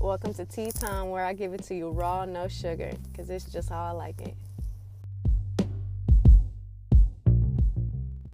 Welcome to Tea Time, where I give it to you raw, no sugar, because it's just how I like it.